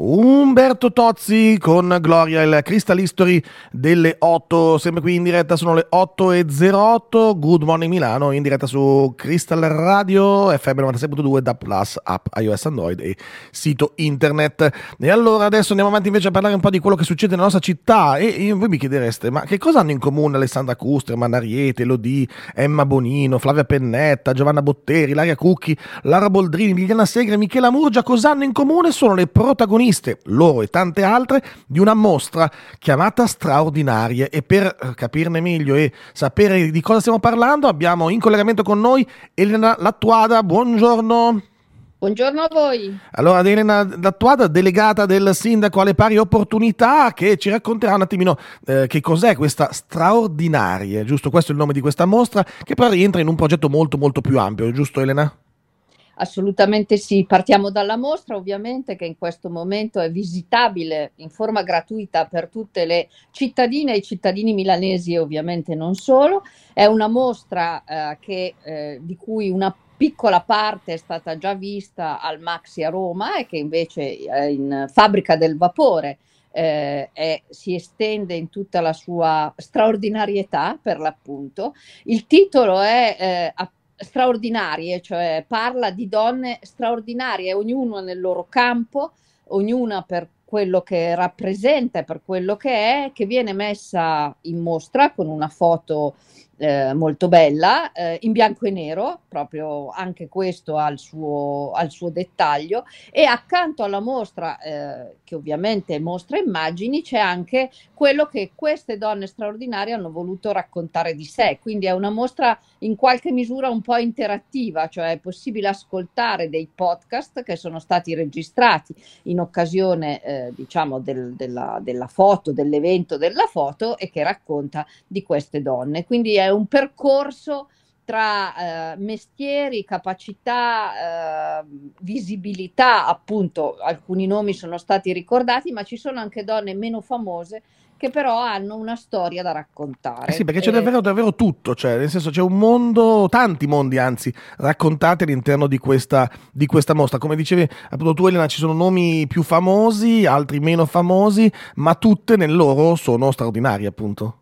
all Umberto Tozzi con Gloria, il Crystal History delle 8, sempre qui in diretta, sono le 8.08, Good Morning Milano, in diretta su Crystal Radio, FM 96.2, da Plus, app iOS Android e sito internet. E allora adesso andiamo avanti invece a parlare un po' di quello che succede nella nostra città e voi mi chiedereste, ma che cosa hanno in comune Alessandra Kusterman, Ariete, Lodi, Emma Bonino, Flavia Pennetta, Giovanna Botteri, Laria Cucchi, Lara Boldrini, Liliana Segre, Michela Murgia, cosa hanno in comune? Sono le protagoniste loro e tante altre, di una mostra chiamata Straordinarie. E per eh, capirne meglio e sapere di cosa stiamo parlando, abbiamo in collegamento con noi Elena Lattuada. Buongiorno. Buongiorno a voi. Allora, Elena Lattuada, delegata del sindaco alle pari opportunità, che ci racconterà un attimino eh, che cos'è questa straordinaria, giusto? Questo è il nome di questa mostra, che però rientra in un progetto molto molto più ampio, giusto Elena? Assolutamente sì, partiamo dalla mostra ovviamente che in questo momento è visitabile in forma gratuita per tutte le cittadine e i cittadini milanesi e ovviamente non solo. È una mostra eh, che, eh, di cui una piccola parte è stata già vista al Maxi a Roma e che invece è in Fabbrica del Vapore eh, è, si estende in tutta la sua straordinarietà per l'appunto. Il titolo è eh, straordinarie, cioè parla di donne straordinarie, ognuna nel loro campo, ognuna per quello che rappresenta per quello che è, che viene messa in mostra con una foto eh, molto bella, eh, in bianco e nero, proprio anche questo ha il suo, ha il suo dettaglio, e accanto alla mostra, eh, che ovviamente mostra immagini, c'è anche quello che queste donne straordinarie hanno voluto raccontare di sé, quindi è una mostra in qualche misura un po' interattiva, cioè è possibile ascoltare dei podcast che sono stati registrati in occasione, eh, diciamo, del, della, della foto, dell'evento della foto e che racconta di queste donne. Quindi è un percorso tra eh, mestieri, capacità, eh, visibilità, appunto alcuni nomi sono stati ricordati, ma ci sono anche donne meno famose che però hanno una storia da raccontare. Eh sì, perché c'è davvero, davvero tutto, cioè, nel senso c'è un mondo, tanti mondi anzi, raccontati all'interno di questa, di questa mostra. Come dicevi appunto tu Elena, ci sono nomi più famosi, altri meno famosi, ma tutte nel loro sono straordinarie appunto.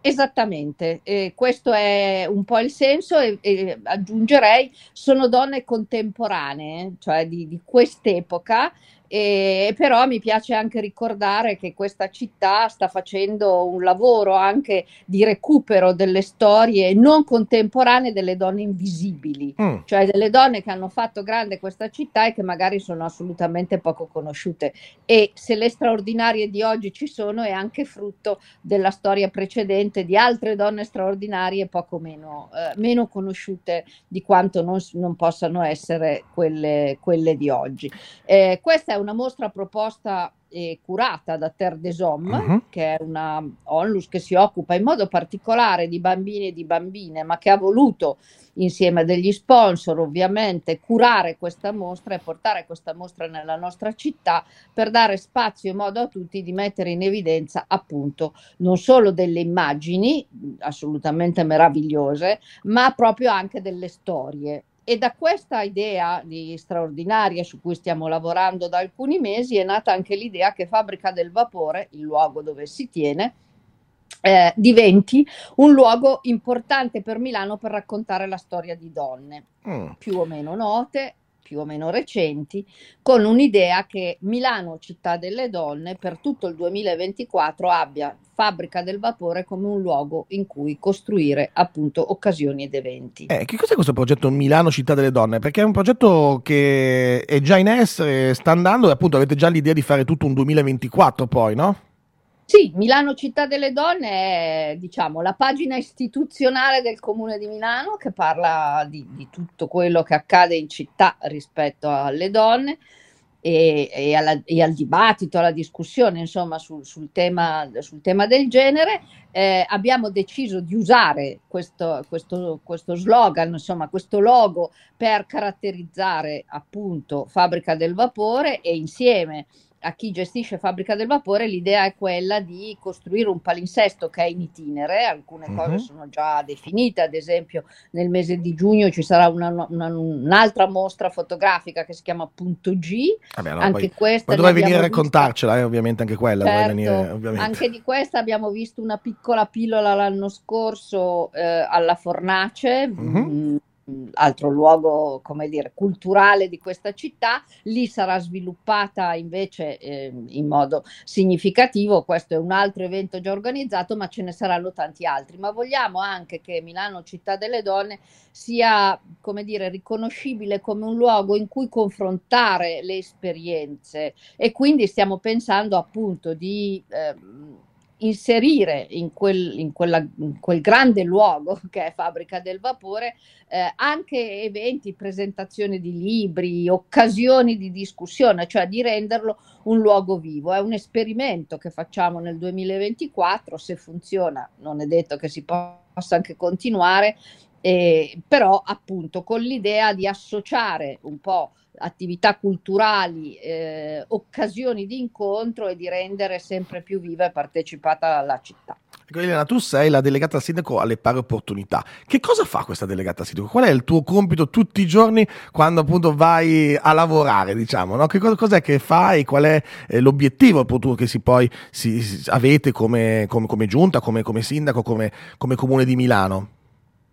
Esattamente, eh, questo è un po' il senso e, e, aggiungerei sono donne contemporanee, cioè di, di quest'epoca e, però mi piace anche ricordare che questa città sta facendo un lavoro anche di recupero delle storie non contemporanee delle donne invisibili, mm. cioè delle donne che hanno fatto grande questa città e che magari sono assolutamente poco conosciute. E se le straordinarie di oggi ci sono è anche frutto della storia precedente di altre donne straordinarie poco meno, eh, meno conosciute di quanto non, non possano essere quelle, quelle di oggi. Eh, questa è una mostra proposta e curata da Terre des Hommes, uh-huh. che è una onlus che si occupa in modo particolare di bambini e di bambine, ma che ha voluto insieme a degli sponsor ovviamente curare questa mostra e portare questa mostra nella nostra città per dare spazio e modo a tutti di mettere in evidenza appunto non solo delle immagini assolutamente meravigliose, ma proprio anche delle storie e da questa idea di straordinaria su cui stiamo lavorando da alcuni mesi è nata anche l'idea che Fabbrica del Vapore, il luogo dove si tiene, eh, diventi un luogo importante per Milano per raccontare la storia di donne mm. più o meno note più o meno recenti, con un'idea che Milano, città delle donne, per tutto il 2024 abbia fabbrica del vapore come un luogo in cui costruire appunto occasioni ed eventi. Eh, che cos'è questo progetto Milano Città delle Donne? Perché è un progetto che è già in essere, sta andando e appunto avete già l'idea di fare tutto un 2024 poi, no? Sì, Milano Città delle Donne è diciamo, la pagina istituzionale del Comune di Milano che parla di, di tutto quello che accade in città rispetto alle donne e, e, alla, e al dibattito, alla discussione insomma, sul, sul, tema, sul tema, del genere. Eh, abbiamo deciso di usare questo, questo, questo slogan, insomma, questo logo per caratterizzare appunto Fabbrica del Vapore e insieme a chi gestisce Fabbrica del Vapore l'idea è quella di costruire un palinsesto che è in itinere, alcune uh-huh. cose sono già definite, ad esempio nel mese di giugno ci sarà una, una, un'altra mostra fotografica che si chiama Punto G, Vabbè, no, anche poi, questa... Poi dovrai venire a raccontarcela, eh, ovviamente anche quella. Certo, venire, anche di questa abbiamo visto una piccola pillola l'anno scorso eh, alla Fornace, uh-huh. mh, altro luogo, come dire, culturale di questa città, lì sarà sviluppata invece eh, in modo significativo, questo è un altro evento già organizzato, ma ce ne saranno tanti altri, ma vogliamo anche che Milano Città delle Donne sia, come dire, riconoscibile come un luogo in cui confrontare le esperienze. E quindi stiamo pensando appunto di eh, inserire in quel, in, quella, in quel, grande luogo che è Fabbrica del Vapore eh, anche eventi, presentazioni di libri, occasioni di discussione, cioè di renderlo un luogo vivo. È un esperimento che facciamo nel 2024, se funziona non è detto che si possa anche continuare, eh, però appunto con l'idea di associare un po' attività culturali, eh, occasioni di incontro e di rendere sempre più viva e partecipata la città. Ecco, Elena, tu sei la delegata sindaco alle pari opportunità. Che cosa fa questa delegata sindaco? Qual è il tuo compito tutti i giorni quando appunto vai a lavorare, diciamo? No? Che cosa, cos'è che fai? Qual è eh, l'obiettivo appunto che si poi si, si, avete come, come, come giunta, come, come sindaco, come comune di Milano?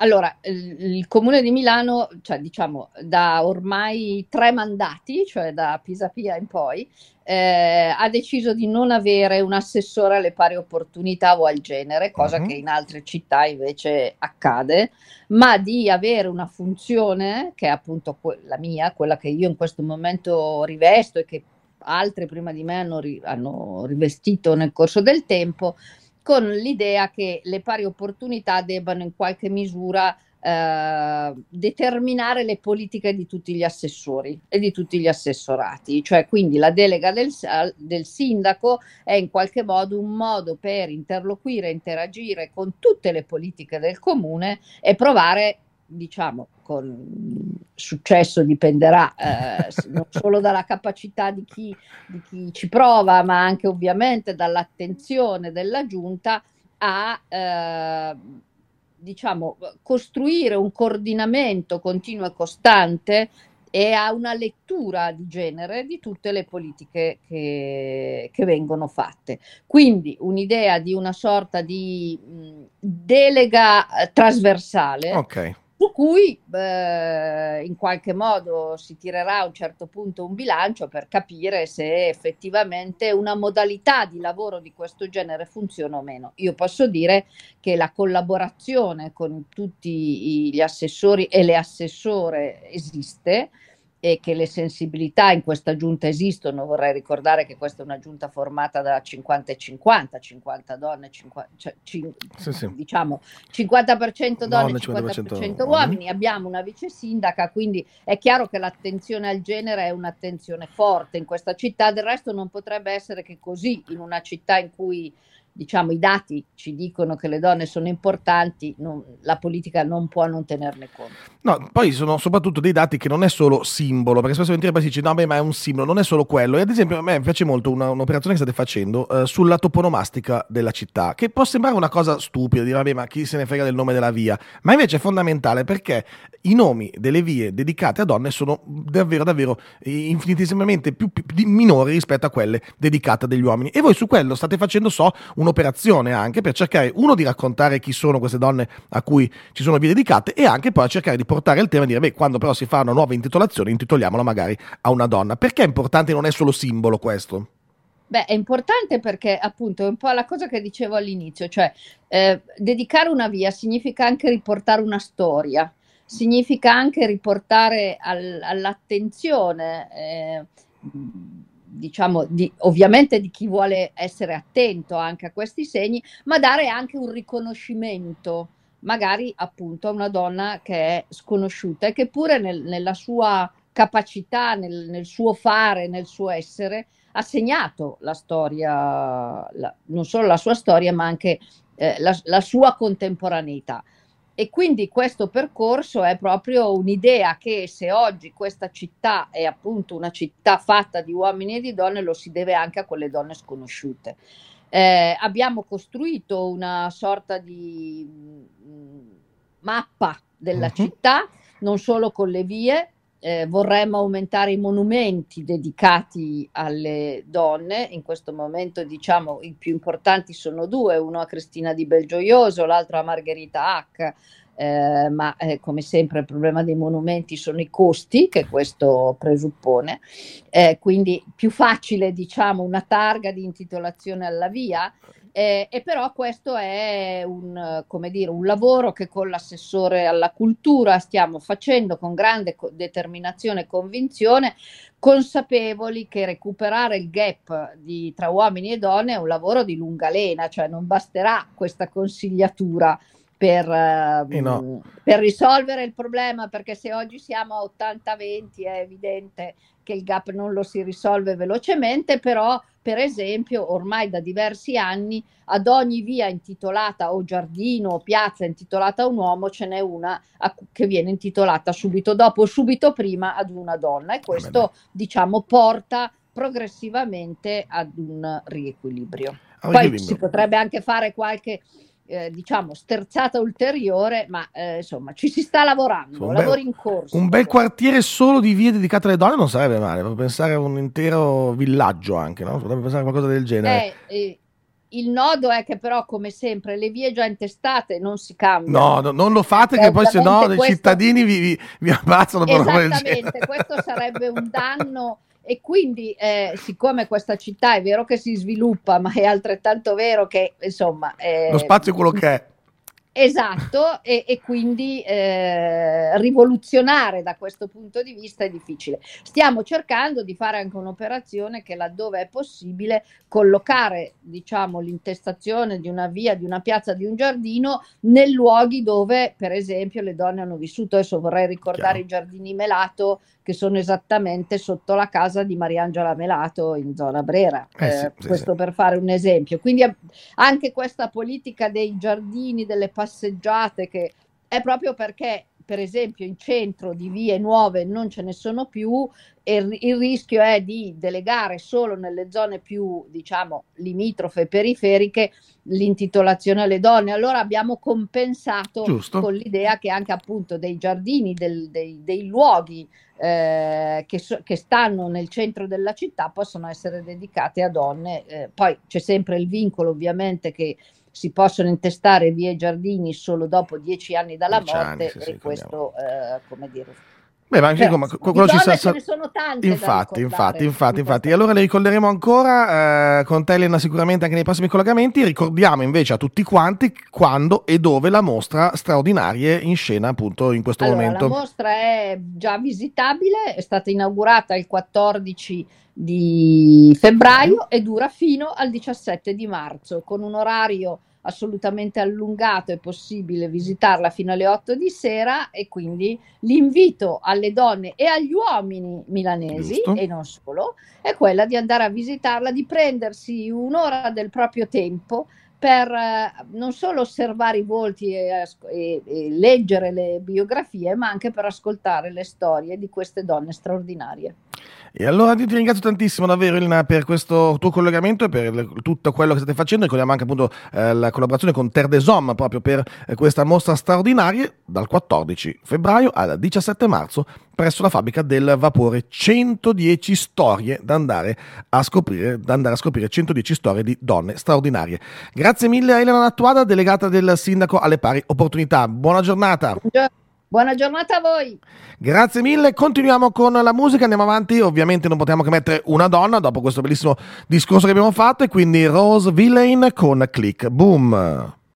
Allora, il Comune di Milano, cioè diciamo da ormai tre mandati, cioè da Pisapia in poi, eh, ha deciso di non avere un assessore alle pari opportunità o al genere, cosa uh-huh. che in altre città invece accade, ma di avere una funzione che è appunto que- la mia, quella che io in questo momento rivesto e che altre prima di me hanno, ri- hanno rivestito nel corso del tempo, con l'idea che le pari opportunità debbano in qualche misura eh, determinare le politiche di tutti gli assessori e di tutti gli assessorati, cioè quindi la delega del, del sindaco è in qualche modo un modo per interloquire, interagire con tutte le politiche del comune e provare diciamo, con successo dipenderà eh, non solo dalla capacità di chi, di chi, ci prova, ma anche ovviamente dall'attenzione della giunta a eh, diciamo, costruire un coordinamento continuo e costante e a una lettura di genere di tutte le politiche che, che vengono fatte. Quindi un'idea di una sorta di mh, delega trasversale. Okay su cui eh, in qualche modo si tirerà a un certo punto un bilancio per capire se effettivamente una modalità di lavoro di questo genere funziona o meno. Io posso dire che la collaborazione con tutti gli assessori e le assessore esiste, e che le sensibilità in questa giunta esistono. Vorrei ricordare che questa è una giunta formata da 50 e 50, 50 donne, 50, cioè, cin, sì, sì. diciamo 50% donne, e 50%, 50% uomini. Abbiamo una vice sindaca, quindi è chiaro che l'attenzione al genere è un'attenzione forte in questa città. Del resto non potrebbe essere che così in una città in cui diciamo, i dati ci dicono che le donne sono importanti, non, la politica non può non tenerne conto. No, poi sono soprattutto dei dati che non è solo simbolo, perché spesso poi si dice no, beh, ma è un simbolo, non è solo quello. E ad esempio a me piace molto una, un'operazione che state facendo eh, sulla toponomastica della città, che può sembrare una cosa stupida, dire vabbè, ma chi se ne frega del nome della via, ma invece è fondamentale perché i nomi delle vie dedicate a donne sono davvero, davvero infinitesimamente più, più, più minori rispetto a quelle dedicate agli uomini. E voi su quello state facendo, so, un un'operazione anche per cercare, uno, di raccontare chi sono queste donne a cui ci sono vie dedicate e anche poi cercare di portare il tema e dire, beh, quando però si fa una nuova intitolazione, intitoliamola magari a una donna. Perché è importante non è solo simbolo questo? Beh, è importante perché appunto è un po' la cosa che dicevo all'inizio, cioè eh, dedicare una via significa anche riportare una storia, significa anche riportare al, all'attenzione eh, diciamo, di, ovviamente di chi vuole essere attento anche a questi segni, ma dare anche un riconoscimento, magari appunto a una donna che è sconosciuta e che pure nel, nella sua capacità, nel, nel, suo fare, nel suo essere, ha segnato la storia, la, non solo la sua storia, ma anche eh, la, la sua contemporaneità. E quindi questo percorso è proprio un'idea che se oggi questa città è appunto una città fatta di uomini e di donne, lo si deve anche a quelle donne sconosciute. Eh, abbiamo costruito una sorta di mm, mappa della uh-huh. città, non solo con le vie, eh, vorremmo aumentare i monumenti dedicati alle donne. In questo momento, diciamo, i più importanti sono due: uno a Cristina di Belgioioso, l'altro a Margherita Hack. Eh, ma eh, come sempre il problema dei monumenti sono i costi che questo presuppone, eh, quindi più facile diciamo una targa di intitolazione alla via eh, e però questo è un, dire, un, lavoro che con l'assessore alla cultura stiamo facendo con grande co- determinazione e convinzione, consapevoli che recuperare il gap di, tra uomini e donne è un lavoro di lunga lena, cioè non basterà questa consigliatura per, eh no. per, risolvere il problema, perché se oggi siamo a 80-20 è evidente che il gap non lo si risolve velocemente, però per esempio ormai da diversi anni ad ogni via intitolata o giardino o piazza intitolata a un uomo ce n'è una a, che viene intitolata subito dopo o subito prima ad una donna e questo diciamo porta progressivamente ad un riequilibrio. Poi si potrebbe anche fare qualche eh, diciamo sterzata ulteriore, ma eh, insomma ci si sta lavorando, un lavori bel, in corso. Un bel quartiere solo di vie dedicate alle donne non sarebbe male, per pensare a un intero villaggio anche, no? Potrebbe pensare a qualcosa del genere. Eh, eh, il nodo è che però, come sempre, le vie già intestate non si cambiano. No, no non lo fate che poi se no questo... i cittadini vi, vi, vi ammazzano per Esattamente, questo sarebbe un danno e quindi, eh, siccome questa città è vero che si sviluppa, ma è altrettanto vero che insomma. Eh, Lo spazio è quello che è. Esatto, e, e quindi eh, rivoluzionare da questo punto di vista è difficile. Stiamo cercando di fare anche un'operazione che laddove è possibile collocare diciamo, l'intestazione di una via, di una piazza, di un giardino nei luoghi dove per esempio le donne hanno vissuto. Adesso vorrei ricordare Chiaro. i giardini Melato che sono esattamente sotto la casa di Mariangela Melato in zona Brera, eh, eh, sì, questo sì. per fare un esempio. Quindi anche questa politica dei giardini, delle passeggiate, che è proprio perché per esempio in centro di vie nuove non ce ne sono più e il rischio è di delegare solo nelle zone più diciamo limitrofe periferiche l'intitolazione alle donne allora abbiamo compensato Giusto. con l'idea che anche appunto dei giardini del, dei, dei, luoghi eh, che, so, che, stanno nel centro della città possono essere dedicati a donne eh, poi c'è sempre il vincolo ovviamente che si possono intestare vie e giardini solo dopo dieci anni dalla dieci morte anni, sì, e sì, questo, eh, come dire, Beh, ma anche come, quello ci sa, ce ne sono tante infatti, infatti, infatti, infatti. E allora le ricorderemo ancora eh, con te Elena sicuramente anche nei prossimi collegamenti. Ricordiamo invece a tutti quanti quando e dove la mostra straordinaria in scena appunto in questo allora, momento. La mostra è già visitabile, è stata inaugurata il 14 di febbraio e dura fino al 17 di marzo con un orario assolutamente allungato, è possibile visitarla fino alle 8 di sera e quindi l'invito alle donne e agli uomini milanesi Giusto. e non solo è quella di andare a visitarla, di prendersi un'ora del proprio tempo per eh, non solo osservare i volti e, e, e, leggere le biografie, ma anche per ascoltare le storie di queste donne straordinarie. E allora ti ringrazio tantissimo davvero Elena per questo tuo collegamento e per tutto quello che state facendo. Ricordiamo anche appunto eh, la collaborazione con Terre des Hommes proprio per eh, questa mostra straordinaria dal 14 febbraio al 17 marzo presso la fabbrica del vapore 110 storie da andare a scoprire, da andare a scoprire 110 storie di donne straordinarie. Grazie mille a Elena Nattuada, delegata del sindaco alle pari opportunità. Buona giornata. Buongiorno. Buona giornata a voi. Grazie mille, continuiamo con la musica, andiamo avanti, ovviamente non potevamo che mettere una donna dopo questo bellissimo discorso che abbiamo fatto e quindi Rose Villain con Click Boom.